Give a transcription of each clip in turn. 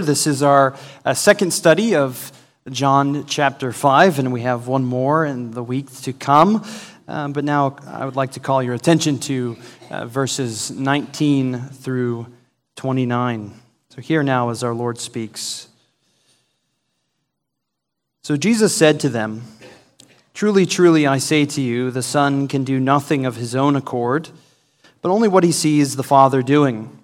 This is our uh, second study of John chapter 5, and we have one more in the week to come. Um, but now I would like to call your attention to uh, verses 19 through 29. So, here now as our Lord speaks. So Jesus said to them, Truly, truly, I say to you, the Son can do nothing of his own accord, but only what he sees the Father doing.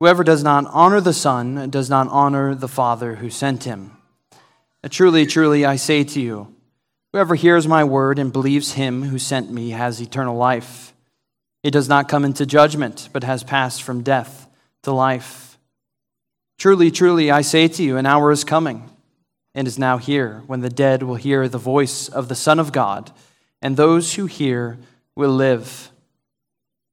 Whoever does not honor the Son does not honor the Father who sent him. Truly, truly, I say to you, whoever hears my word and believes him who sent me has eternal life. He does not come into judgment, but has passed from death to life. Truly, truly, I say to you, an hour is coming and is now here when the dead will hear the voice of the Son of God, and those who hear will live.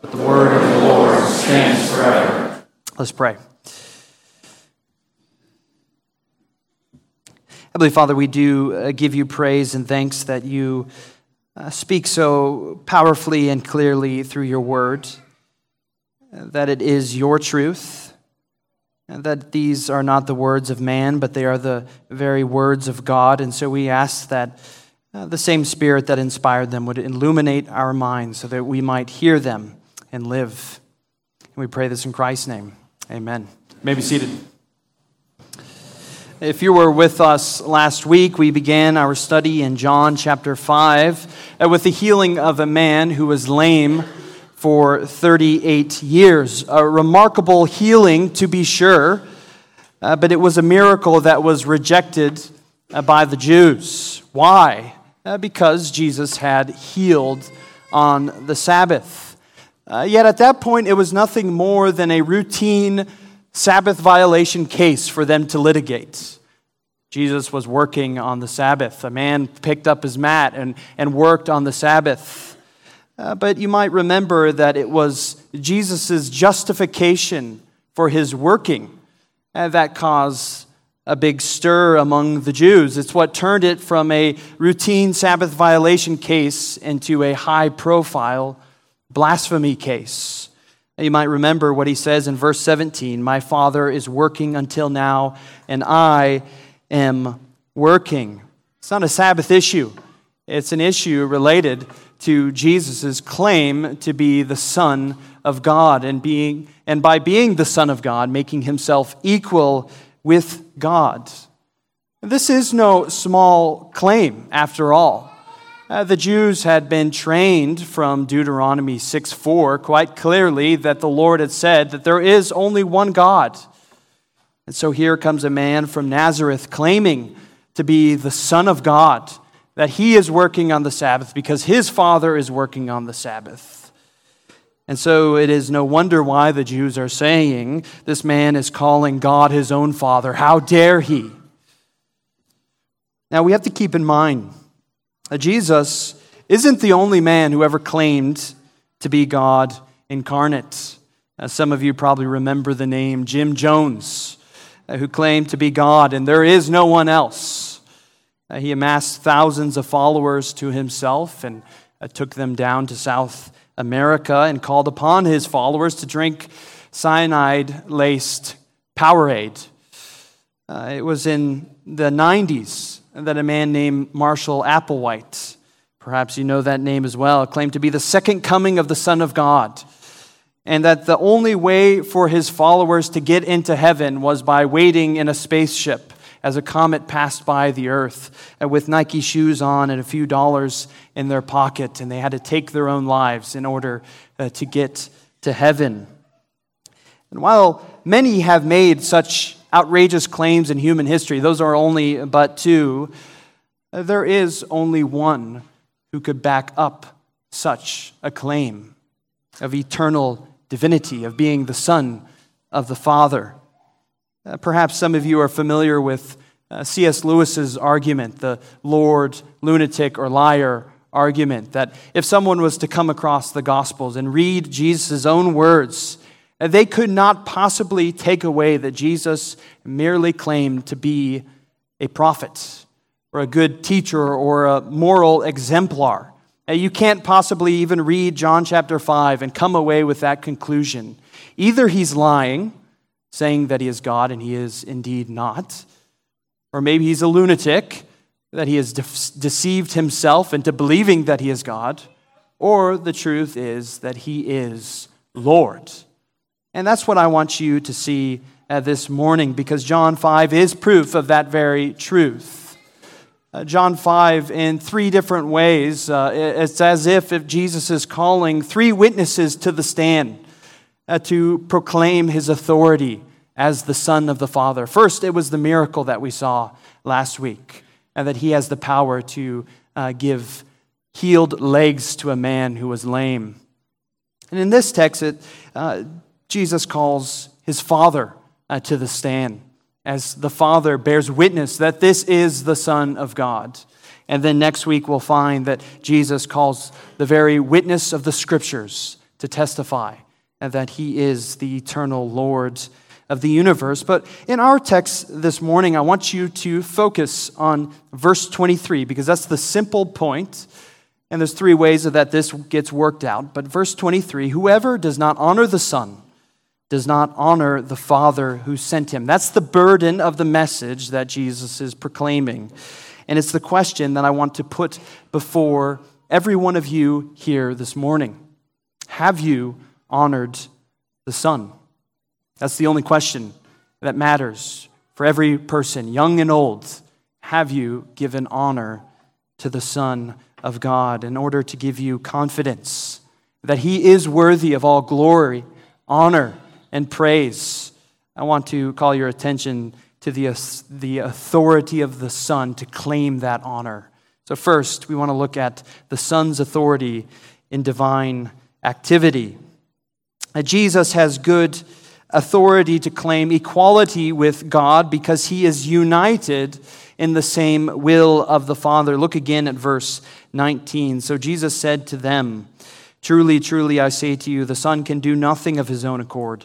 but the word of the Lord stands forever. Let's pray. Heavenly Father, we do uh, give you praise and thanks that you uh, speak so powerfully and clearly through your word, that it is your truth, and that these are not the words of man, but they are the very words of God. And so we ask that uh, the same spirit that inspired them would illuminate our minds so that we might hear them and live. And we pray this in Christ's name. Amen. You may be seated. If you were with us last week, we began our study in John chapter 5 uh, with the healing of a man who was lame for 38 years. A remarkable healing, to be sure, uh, but it was a miracle that was rejected uh, by the Jews. Why? Uh, because Jesus had healed on the Sabbath. Uh, yet at that point, it was nothing more than a routine Sabbath violation case for them to litigate. Jesus was working on the Sabbath. A man picked up his mat and, and worked on the Sabbath. Uh, but you might remember that it was Jesus' justification for his working uh, that caused a big stir among the Jews. It's what turned it from a routine Sabbath violation case into a high profile blasphemy case. You might remember what he says in verse 17 My Father is working until now, and I am working. It's not a Sabbath issue, it's an issue related to Jesus' claim to be the Son of God and, being, and by being the Son of God, making himself equal with God. This is no small claim, after all. Uh, the Jews had been trained from Deuteronomy 6 4 quite clearly that the Lord had said that there is only one God. And so here comes a man from Nazareth claiming to be the Son of God, that he is working on the Sabbath because his Father is working on the Sabbath. And so it is no wonder why the Jews are saying this man is calling God his own Father. How dare he? Now we have to keep in mind Jesus isn't the only man who ever claimed to be God incarnate. As some of you probably remember the name Jim Jones, uh, who claimed to be God, and there is no one else. Uh, he amassed thousands of followers to himself and uh, took them down to South America and called upon his followers to drink cyanide laced Powerade. Uh, it was in the 90s that a man named Marshall Applewhite, perhaps you know that name as well, claimed to be the second coming of the Son of God. And that the only way for his followers to get into heaven was by waiting in a spaceship as a comet passed by the earth uh, with Nike shoes on and a few dollars in their pocket, and they had to take their own lives in order uh, to get to heaven. And while many have made such outrageous claims in human history, those are only but two, there is only one who could back up such a claim of eternal divinity, of being the Son of the Father. Uh, perhaps some of you are familiar with uh, C.S. Lewis's argument, the Lord, lunatic, or liar argument, that if someone was to come across the Gospels and read Jesus' own words, they could not possibly take away that Jesus merely claimed to be a prophet or a good teacher or a moral exemplar. You can't possibly even read John chapter 5 and come away with that conclusion. Either he's lying, saying that he is God and he is indeed not, or maybe he's a lunatic, that he has de- deceived himself into believing that he is God, or the truth is that he is Lord. And that's what I want you to see uh, this morning because John 5 is proof of that very truth. Uh, John 5, in three different ways, uh, it's as if, if Jesus is calling three witnesses to the stand uh, to proclaim his authority as the Son of the Father. First, it was the miracle that we saw last week, and that he has the power to uh, give healed legs to a man who was lame. And in this text, it, uh, Jesus calls his Father uh, to the stand as the Father bears witness that this is the Son of God. And then next week, we'll find that Jesus calls the very witness of the Scriptures to testify and that he is the eternal Lord of the universe. But in our text this morning, I want you to focus on verse 23 because that's the simple point. And there's three ways that this gets worked out. But verse 23 whoever does not honor the Son does not honor the Father who sent him. That's the burden of the message that Jesus is proclaiming. And it's the question that I want to put before every one of you here this morning Have you honored the Son? That's the only question that matters for every person, young and old. Have you given honor to the Son of God in order to give you confidence that He is worthy of all glory, honor, and praise, I want to call your attention to the, uh, the authority of the Son to claim that honor. So, first, we want to look at the Son's authority in divine activity. Jesus has good authority to claim equality with God because he is united in the same will of the Father. Look again at verse 19. So Jesus said to them, Truly, truly, I say to you, the Son can do nothing of his own accord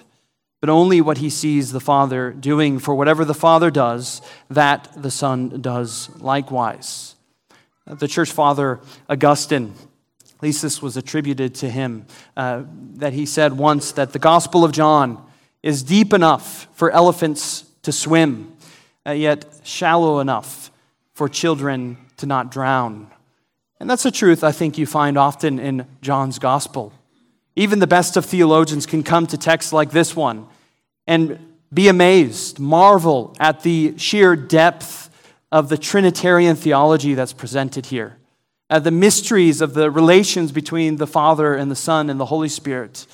but only what he sees the Father doing. For whatever the Father does, that the Son does likewise. The church father Augustine, at least this was attributed to him, uh, that he said once that the Gospel of John is deep enough for elephants to swim, uh, yet shallow enough for children to not drown. And that's a truth I think you find often in John's Gospel. Even the best of theologians can come to texts like this one and be amazed, marvel at the sheer depth of the Trinitarian theology that's presented here, at the mysteries of the relations between the Father and the Son and the Holy Spirit.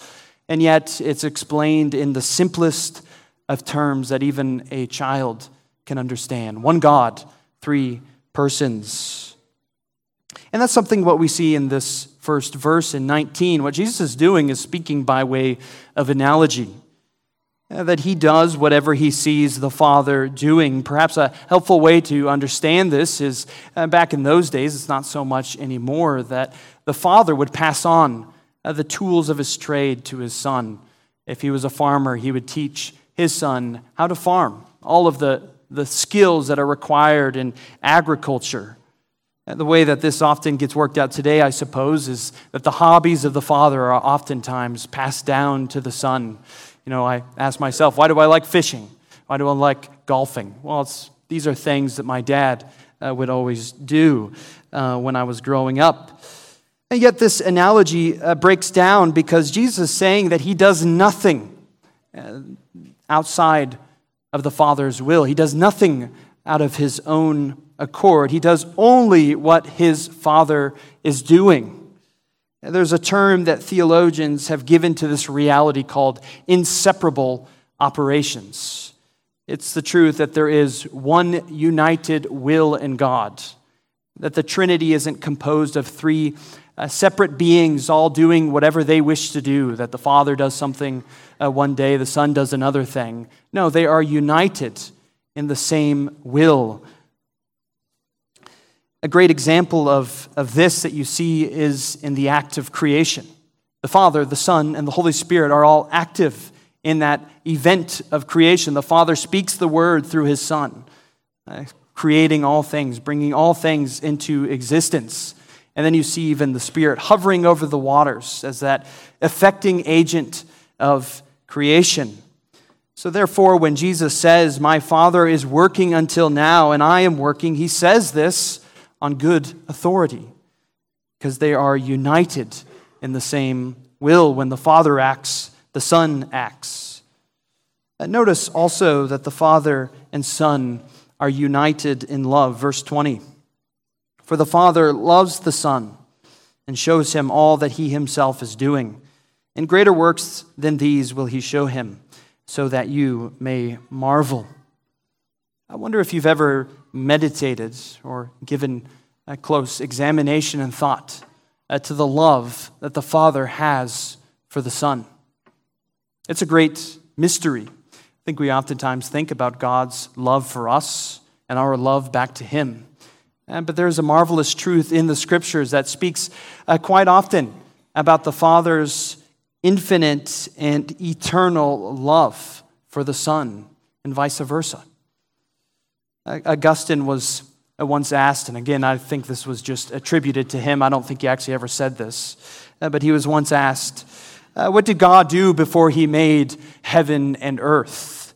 And yet it's explained in the simplest of terms that even a child can understand. One God, three persons. And that's something what we see in this first verse in 19. What Jesus is doing is speaking by way of analogy. Uh, that he does whatever he sees the Father doing. Perhaps a helpful way to understand this is uh, back in those days, it's not so much anymore, that the Father would pass on uh, the tools of his trade to his son. If he was a farmer, he would teach his son how to farm, all of the, the skills that are required in agriculture. The way that this often gets worked out today, I suppose, is that the hobbies of the father are oftentimes passed down to the son. You know, I ask myself, why do I like fishing? Why do I like golfing? Well, these are things that my dad uh, would always do uh, when I was growing up. And yet, this analogy uh, breaks down because Jesus is saying that he does nothing uh, outside of the Father's will. He does nothing out of his own accord. He does only what his Father is doing. There's a term that theologians have given to this reality called inseparable operations. It's the truth that there is one united will in God, that the Trinity isn't composed of three uh, separate beings all doing whatever they wish to do, that the Father does something uh, one day, the Son does another thing. No, they are united in the same will. A great example of, of this that you see is in the act of creation. The Father, the Son, and the Holy Spirit are all active in that event of creation. The Father speaks the word through his Son, uh, creating all things, bringing all things into existence. And then you see even the Spirit hovering over the waters as that affecting agent of creation. So, therefore, when Jesus says, My Father is working until now and I am working, he says this on good authority because they are united in the same will. When the Father acts, the Son acts. And notice also that the Father and Son are united in love. Verse 20. For the Father loves the Son and shows him all that he himself is doing. And greater works than these will he show him, so that you may marvel. I wonder if you've ever meditated or given a close examination and thought uh, to the love that the Father has for the Son. It's a great mystery. I think we oftentimes think about God's love for us and our love back to Him. Uh, but there's a marvelous truth in the scriptures that speaks uh, quite often about the Father's infinite and eternal love for the Son, and vice versa. Augustine was uh, once asked, and again, I think this was just attributed to him. I don't think he actually ever said this, uh, but he was once asked, uh, What did God do before he made heaven and earth?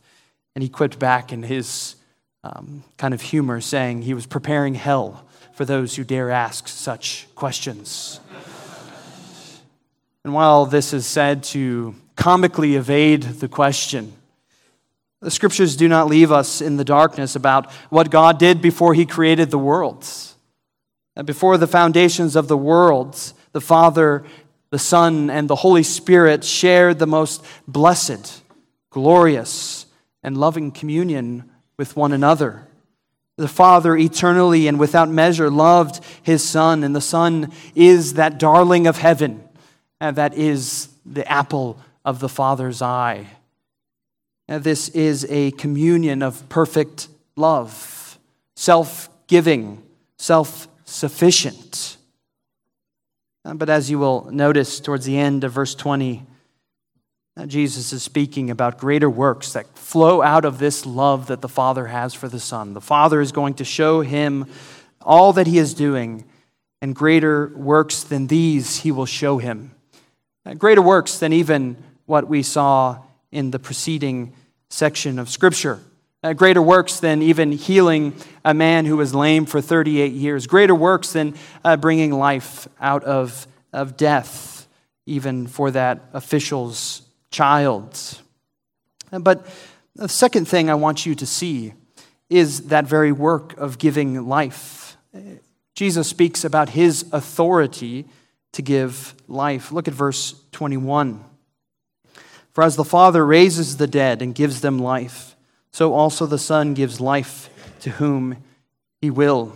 And he quipped back in his um, kind of humor, saying he was preparing hell for those who dare ask such questions. and while this is said to comically evade the question, the scriptures do not leave us in the darkness about what God did before he created the worlds. And before the foundations of the worlds, the Father, the Son, and the Holy Spirit shared the most blessed, glorious, and loving communion with one another. The Father eternally and without measure loved his Son, and the Son is that darling of heaven, and that is the apple of the Father's eye. This is a communion of perfect love, self giving, self sufficient. But as you will notice towards the end of verse 20, Jesus is speaking about greater works that flow out of this love that the Father has for the Son. The Father is going to show him all that he is doing, and greater works than these he will show him. Uh, greater works than even what we saw in the preceding section of Scripture. Uh, greater works than even healing a man who was lame for 38 years. Greater works than uh, bringing life out of, of death, even for that official's child. But the second thing I want you to see is that very work of giving life. Jesus speaks about his authority to give life. Look at verse 21. For as the Father raises the dead and gives them life, so also the Son gives life to whom he will.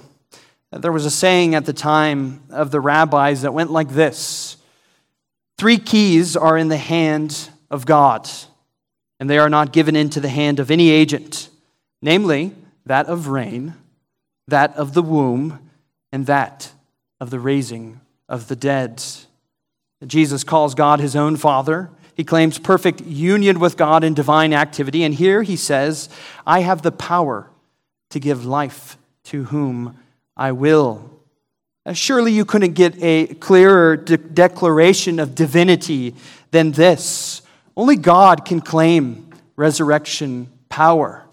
There was a saying at the time of the rabbis that went like this Three keys are in the hand of God, and they are not given into the hand of any agent, namely that of rain, that of the womb, and that of the raising of the dead. Jesus calls God his own Father. He claims perfect union with God in divine activity. And here he says, I have the power to give life to whom I will. Surely you couldn't get a clearer de- declaration of divinity than this. Only God can claim resurrection power.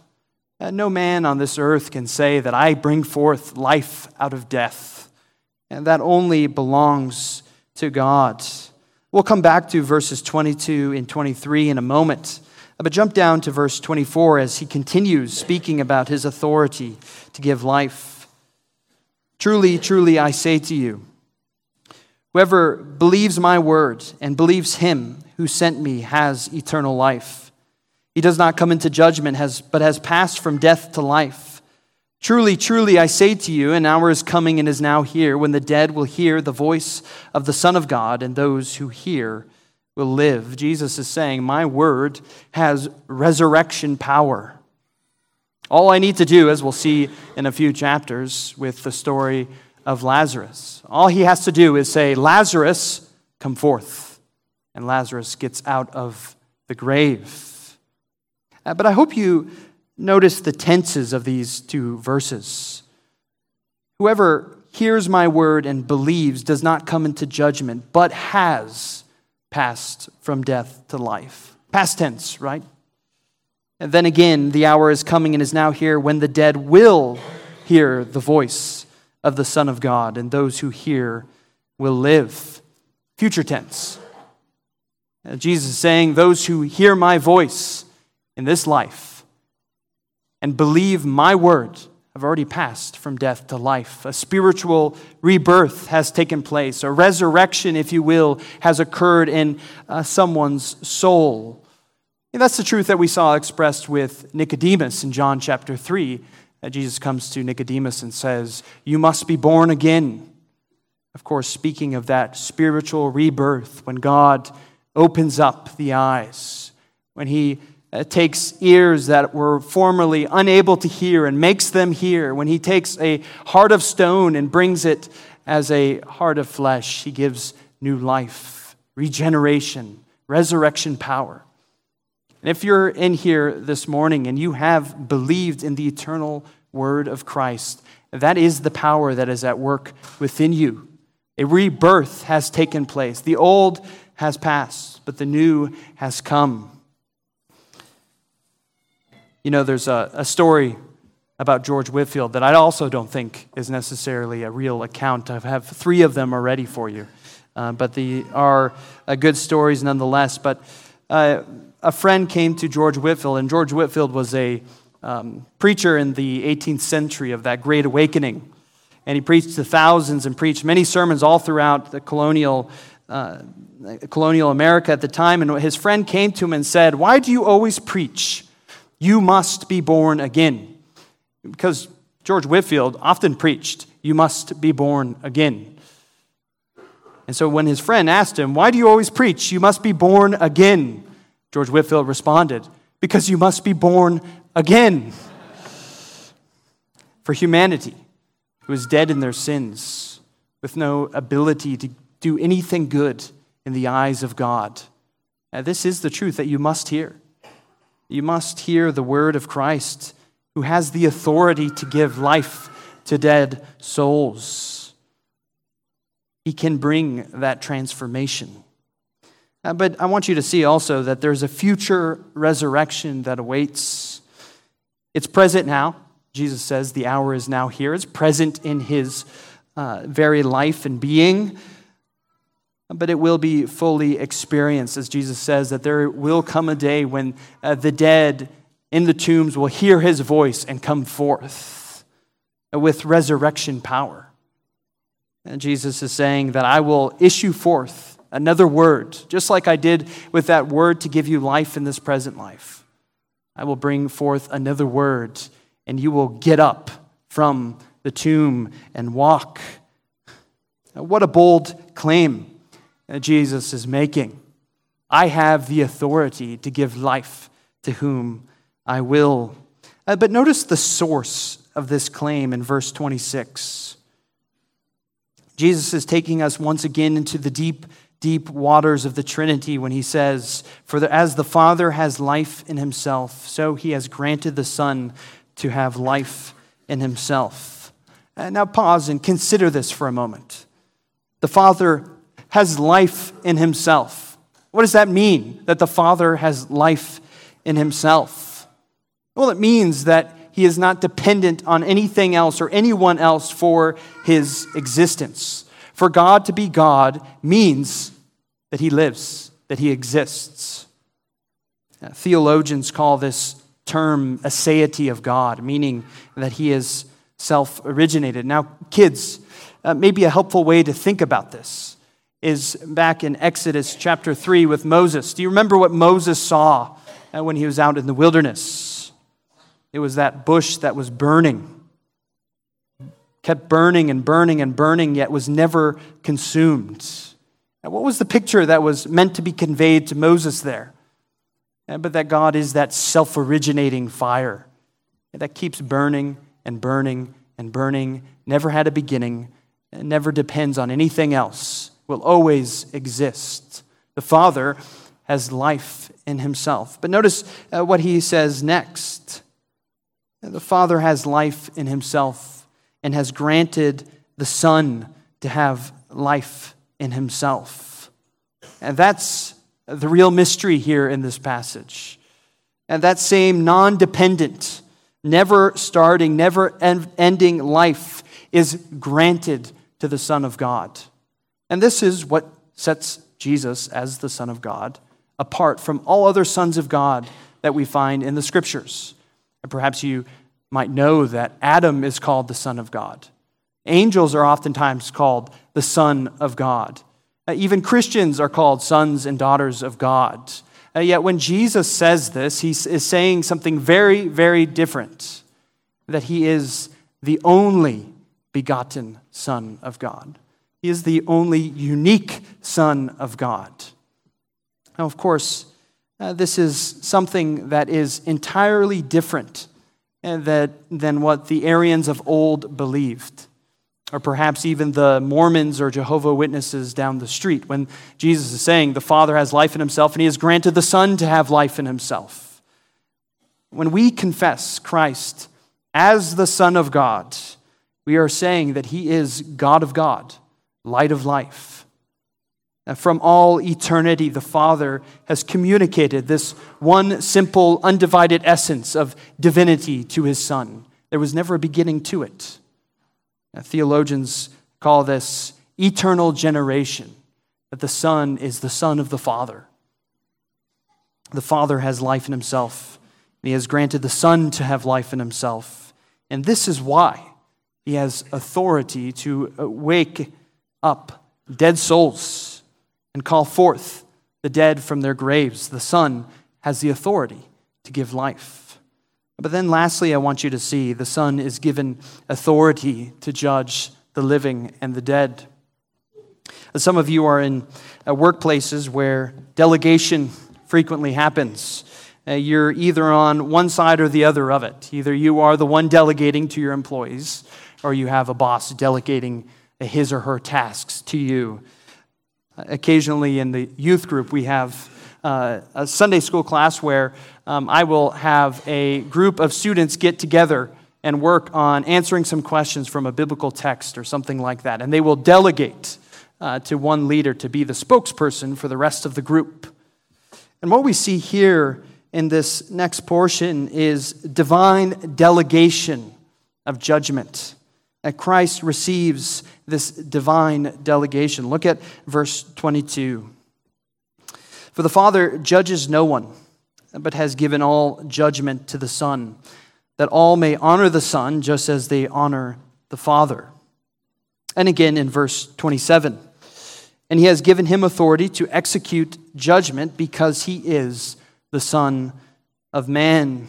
And no man on this earth can say that I bring forth life out of death. And that only belongs to God. We'll come back to verses 22 and 23 in a moment. But jump down to verse 24 as he continues speaking about his authority to give life. Truly, truly, I say to you, whoever believes my word and believes him who sent me has eternal life. He does not come into judgment, has, but has passed from death to life. Truly, truly, I say to you, an hour is coming and is now here when the dead will hear the voice of the Son of God, and those who hear will live. Jesus is saying, My word has resurrection power. All I need to do, as we'll see in a few chapters with the story of Lazarus, all he has to do is say, Lazarus, come forth. And Lazarus gets out of the grave. Uh, but I hope you notice the tenses of these two verses. Whoever hears my word and believes does not come into judgment, but has passed from death to life. Past tense, right? And then again, the hour is coming and is now here when the dead will hear the voice of the Son of God, and those who hear will live. Future tense. Jesus is saying, Those who hear my voice in this life and believe my word have already passed from death to life. A spiritual rebirth has taken place. A resurrection, if you will, has occurred in uh, someone's soul. And that's the truth that we saw expressed with Nicodemus in John chapter 3. That Jesus comes to Nicodemus and says, You must be born again. Of course, speaking of that spiritual rebirth, when God opens up the eyes, when He uh, takes ears that were formerly unable to hear and makes them hear. When he takes a heart of stone and brings it as a heart of flesh, he gives new life, regeneration, resurrection power. And if you're in here this morning and you have believed in the eternal word of Christ, that is the power that is at work within you. A rebirth has taken place. The old has passed, but the new has come. You know, there's a, a story about George Whitefield that I also don't think is necessarily a real account. I have three of them already for you, uh, but they are uh, good stories nonetheless. But uh, a friend came to George Whitefield, and George Whitefield was a um, preacher in the 18th century of that Great Awakening. And he preached to thousands and preached many sermons all throughout the colonial, uh, colonial America at the time. And his friend came to him and said, Why do you always preach? You must be born again. Because George Whitefield often preached, You must be born again. And so when his friend asked him, Why do you always preach? You must be born again. George Whitefield responded, Because you must be born again. For humanity, who is dead in their sins, with no ability to do anything good in the eyes of God. Now, this is the truth that you must hear. You must hear the word of Christ, who has the authority to give life to dead souls. He can bring that transformation. Uh, but I want you to see also that there's a future resurrection that awaits. It's present now. Jesus says the hour is now here. It's present in his uh, very life and being but it will be fully experienced, as Jesus says, that there will come a day when uh, the dead in the tombs will hear his voice and come forth with resurrection power. And Jesus is saying that I will issue forth another word, just like I did with that word to give you life in this present life. I will bring forth another word, and you will get up from the tomb and walk. What a bold claim that Jesus is making. I have the authority to give life to whom I will. Uh, but notice the source of this claim in verse 26. Jesus is taking us once again into the deep, deep waters of the Trinity when he says, For the, as the Father has life in himself, so he has granted the Son to have life in himself. Uh, now pause and consider this for a moment. The Father has life in himself. What does that mean, that the Father has life in himself? Well, it means that he is not dependent on anything else or anyone else for his existence. For God to be God means that he lives, that he exists. Theologians call this term aseity of God, meaning that he is self originated. Now, kids, uh, maybe a helpful way to think about this is back in Exodus chapter 3 with Moses. Do you remember what Moses saw uh, when he was out in the wilderness? It was that bush that was burning. Kept burning and burning and burning, yet was never consumed. What was the picture that was meant to be conveyed to Moses there? Uh, but that God is that self originating fire that keeps burning and burning and burning, never had a beginning, never depends on anything else, will always exist. The Father has life in himself. But notice uh, what he says next. The Father has life in himself and has granted the Son to have life in himself. And that's the real mystery here in this passage. And that same non dependent, never starting, never ending life is granted to the Son of God. And this is what sets Jesus as the Son of God apart from all other sons of God that we find in the scriptures. And perhaps you might know that Adam is called the Son of God. Angels are oftentimes called the Son of God. Uh, even Christians are called sons and daughters of God. Uh, yet when Jesus says this, he is saying something very, very different that he is the only begotten Son of God. He is the only unique Son of God. Now, of course, uh, this is something that is entirely different uh, that, than what the Arians of old believed or perhaps even the Mormons or Jehovah Witnesses down the street when Jesus is saying the Father has life in himself and he has granted the Son to have life in himself. When we confess Christ as the Son of God, we are saying that he is God of God, light of life. From all eternity, the Father has communicated this one simple, undivided essence of divinity to his Son. There was never a beginning to it. Theologians call this eternal generation, that the Son is the Son of the Father. The Father has life in himself, and he has granted the Son to have life in himself. And this is why he has authority to wake up dead souls and call forth the dead from their graves. The Son has the authority to give life. But then, lastly, I want you to see the Son is given authority to judge the living and the dead. Some of you are in uh, workplaces where delegation frequently happens. Uh, you're either on one side or the other of it. Either you are the one delegating to your employees, or you have a boss delegating his or her tasks to you. Occasionally in the youth group, we have uh, a Sunday school class where um, I will have a group of students get together and work on answering some questions from a biblical text or something like that. And they will delegate uh, to one leader to be the spokesperson for the rest of the group. And what we see here in this next portion is divine delegation of judgment. That Christ receives this divine delegation. Look at verse 22. For the Father judges no one but has given all judgment to the Son, that all may honor the Son just as they honor the Father. And again in verse 27 and he has given him authority to execute judgment because he is the Son of Man.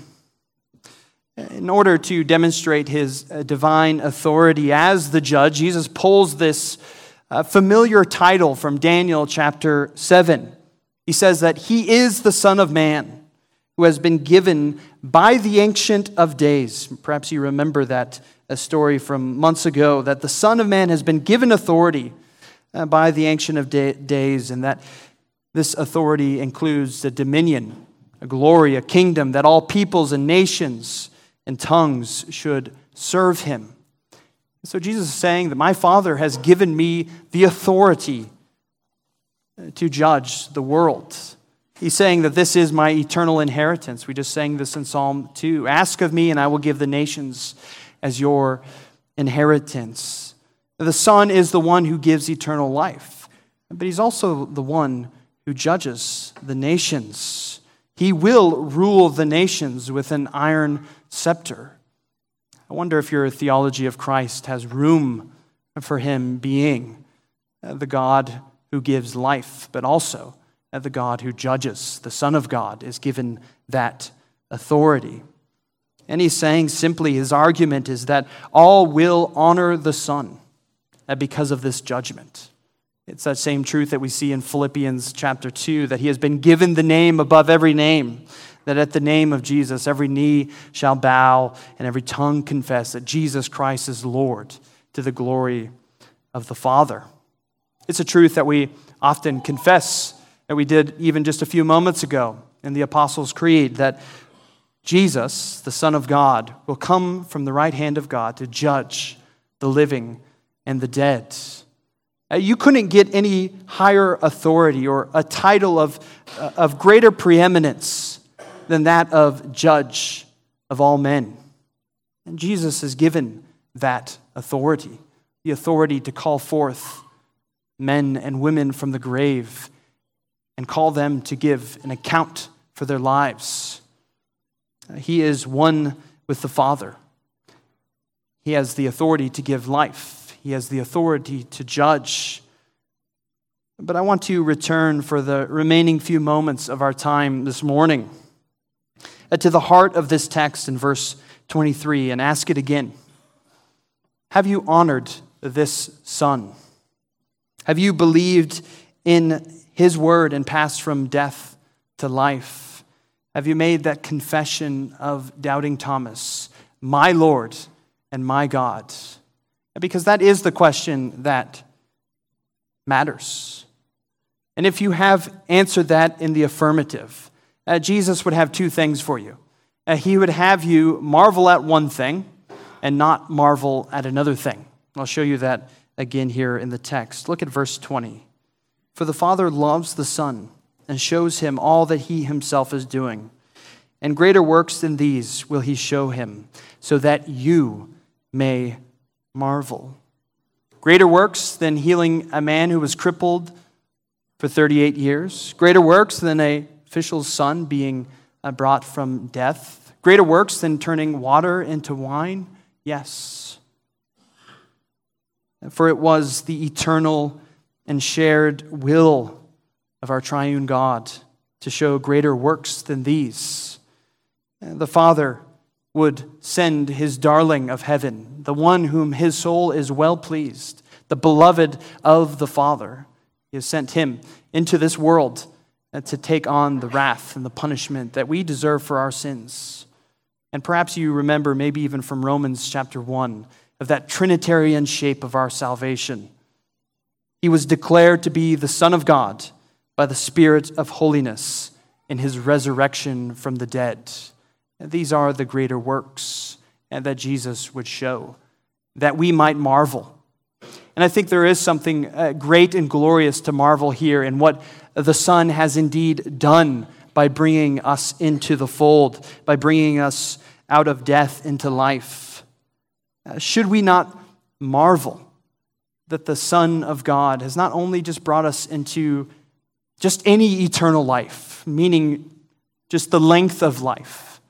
In order to demonstrate his uh, divine authority as the judge, Jesus pulls this uh, familiar title from Daniel chapter 7. He says that he is the Son of Man who has been given by the Ancient of Days. Perhaps you remember that a story from months ago that the Son of Man has been given authority uh, by the Ancient of Days, and that this authority includes a dominion, a glory, a kingdom, that all peoples and nations and tongues should serve him. So Jesus is saying that my Father has given me the authority to judge the world. He's saying that this is my eternal inheritance. We just sang this in Psalm 2. Ask of me, and I will give the nations as your inheritance. The Son is the one who gives eternal life, but He's also the one who judges the nations. He will rule the nations with an iron scepter. I wonder if your theology of Christ has room for him being the God who gives life, but also the God who judges. The Son of God is given that authority. And he's saying simply, his argument is that all will honor the Son uh, because of this judgment. It's that same truth that we see in Philippians chapter 2 that he has been given the name above every name, that at the name of Jesus every knee shall bow and every tongue confess that Jesus Christ is Lord to the glory of the Father. It's a truth that we often confess, that we did even just a few moments ago in the Apostles' Creed, that Jesus, the Son of God, will come from the right hand of God to judge the living and the dead. Uh, you couldn't get any higher authority or a title of, uh, of greater preeminence than that of judge of all men. And Jesus has given that authority the authority to call forth men and women from the grave and call them to give an account for their lives. He is one with the Father. He has the authority to give life. He has the authority to judge. But I want to return for the remaining few moments of our time this morning Uh, to the heart of this text in verse 23 and ask it again Have you honored this Son? Have you believed in His word and passed from death to life? Have you made that confession of doubting Thomas, my Lord and my God? Because that is the question that matters. And if you have answered that in the affirmative, uh, Jesus would have two things for you. Uh, he would have you marvel at one thing and not marvel at another thing. I'll show you that again here in the text. Look at verse 20. For the Father loves the Son and shows him all that he himself is doing. And greater works than these will he show him, so that you may marvel. Greater works than healing a man who was crippled for 38 years. Greater works than a official's son being uh, brought from death. Greater works than turning water into wine. Yes. For it was the eternal and shared will of our triune God to show greater works than these. The Father would send his darling of heaven, the one whom his soul is well pleased, the beloved of the Father. He has sent him into this world to take on the wrath and the punishment that we deserve for our sins. And perhaps you remember, maybe even from Romans chapter 1, of that Trinitarian shape of our salvation. He was declared to be the Son of God by the Spirit of holiness in his resurrection from the dead. These are the greater works that Jesus would show, that we might marvel. And I think there is something uh, great and glorious to marvel here in what the Son has indeed done by bringing us into the fold, by bringing us out of death into life. Uh, should we not marvel that the Son of God has not only just brought us into just any eternal life, meaning just the length of life,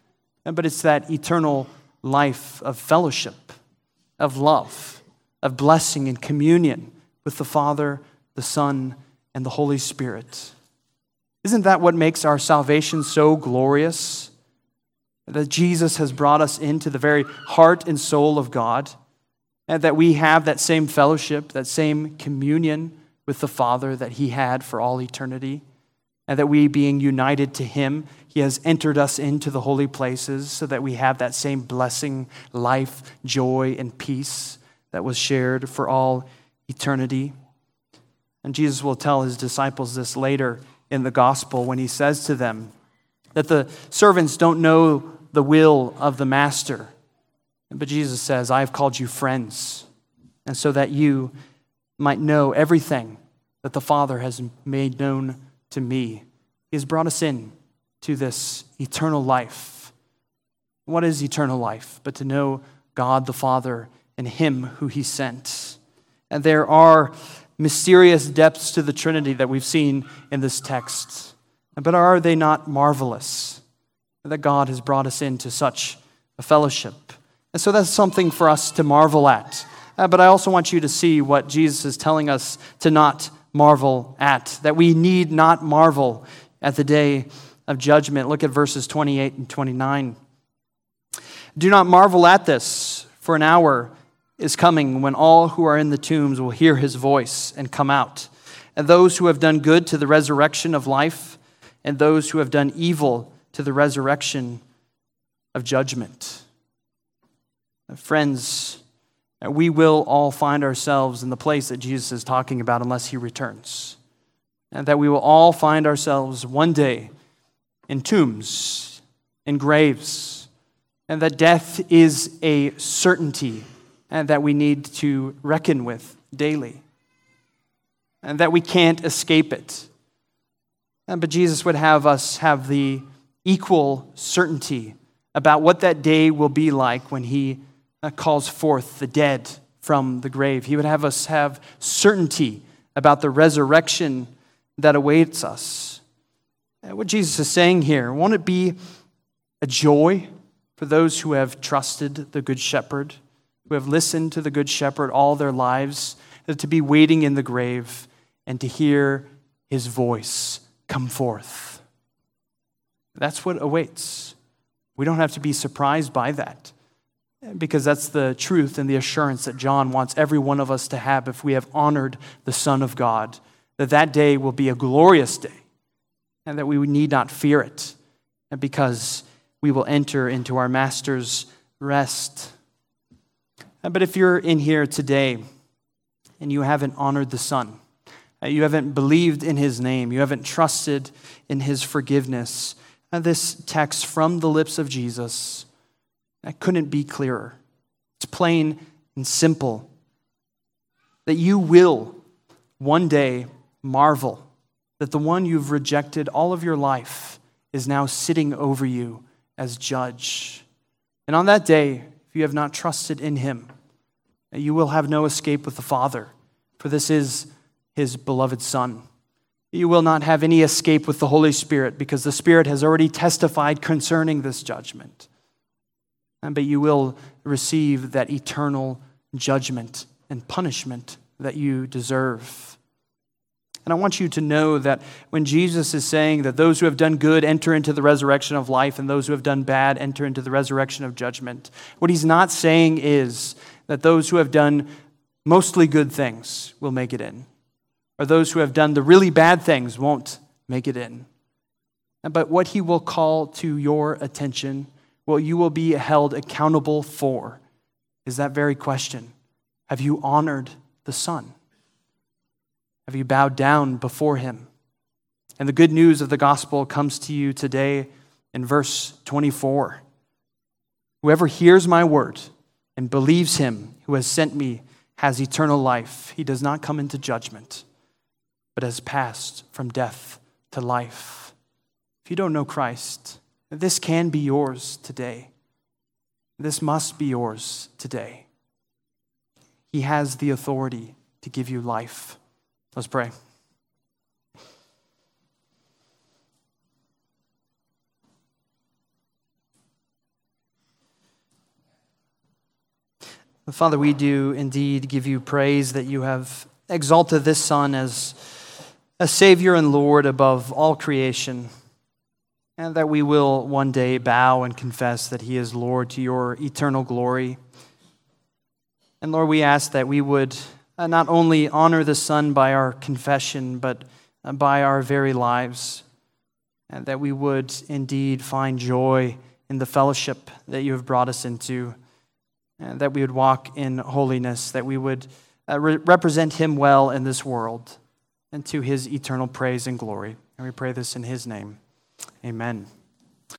but it's that eternal life of fellowship, of love, of blessing and communion with the Father, the Son, and the Holy Spirit. Isn't that what makes our salvation so glorious? That Jesus has brought us into the very heart and soul of God, and that we have that same fellowship, that same communion with the Father that He had for all eternity and that we, being united to Him, He has entered us into the holy places so that we have that same blessing, life, joy, and peace that was shared for all eternity. And Jesus will tell His disciples this later in the gospel when He says to them that the servants don't know the will of the master. But Jesus says, I have called you friends, and so that you might know everything that the Father has made known to me. He has brought us in to this eternal life. What is eternal life? But to know God the Father and Him who He sent. And there are mysterious depths to the Trinity that we've seen in this text. But are they not marvelous that God has brought us into such a fellowship? And so that's something for us to marvel at. Uh, but I also want you to see what Jesus is telling us to not marvel at, that we need not marvel at the day of judgment. Look at verses 28 and 29. Do not marvel at this, for an hour is coming when all who are in the tombs will hear his voice and come out, and those who have done good to the resurrection of life, and those who have done evil to the resurrection of judgment. Friends, we will all find ourselves in the place that Jesus is talking about unless he returns. And that we will all find ourselves one day in tombs, in graves, and that death is a certainty and that we need to reckon with daily, and that we can't escape it. But Jesus would have us have the equal certainty about what that day will be like when he uh, calls forth the dead from the grave. He would have us have certainty about the resurrection that awaits us. What Jesus is saying here, won't it be a joy for those who have trusted the Good Shepherd? Who have listened to the Good Shepherd all their lives, to be waiting in the grave and to hear his voice come forth. That's what awaits. We don't have to be surprised by that because that's the truth and the assurance that John wants every one of us to have if we have honored the Son of God, that that day will be a glorious day and that we need not fear it because we will enter into our Master's rest. Uh, but if you're in here today and you haven't honored the Son, uh, you haven't believed in his name, you haven't trusted in his forgiveness, uh, this text from the lips of Jesus that couldn't be clearer. It's plain and simple that you will one day marvel that the one you've rejected all of your life is now sitting over you as judge. And on that day, if you have not trusted in him, you will have no escape with the Father, for this is his beloved Son. You will not have any escape with the Holy Spirit, because the Spirit has already testified concerning this judgment. But you will receive that eternal judgment and punishment that you deserve. And I want you to know that when Jesus is saying that those who have done good enter into the resurrection of life and those who have done bad enter into the resurrection of judgment, what he's not saying is that those who have done mostly good things will make it in, or those who have done the really bad things won't make it in. But what he will call to your attention, what you will be held accountable for, is that very question Have you honored the Son? Have you bowed down before him? And the good news of the gospel comes to you today in verse 24. Whoever hears my word and believes him who has sent me has eternal life. He does not come into judgment, but has passed from death to life. If you don't know Christ, this can be yours today. This must be yours today. He has the authority to give you life. Let's pray. Father, we do indeed give you praise that you have exalted this Son as a Savior and Lord above all creation, and that we will one day bow and confess that He is Lord to your eternal glory. And Lord, we ask that we would not only honor the Son by our confession, but uh, by our very lives, and that we would indeed find joy in the fellowship that you have brought us into, and that we would walk in holiness, that we would uh, re- represent Him well in this world, and to His eternal praise and glory. And we pray this in His name. Amen.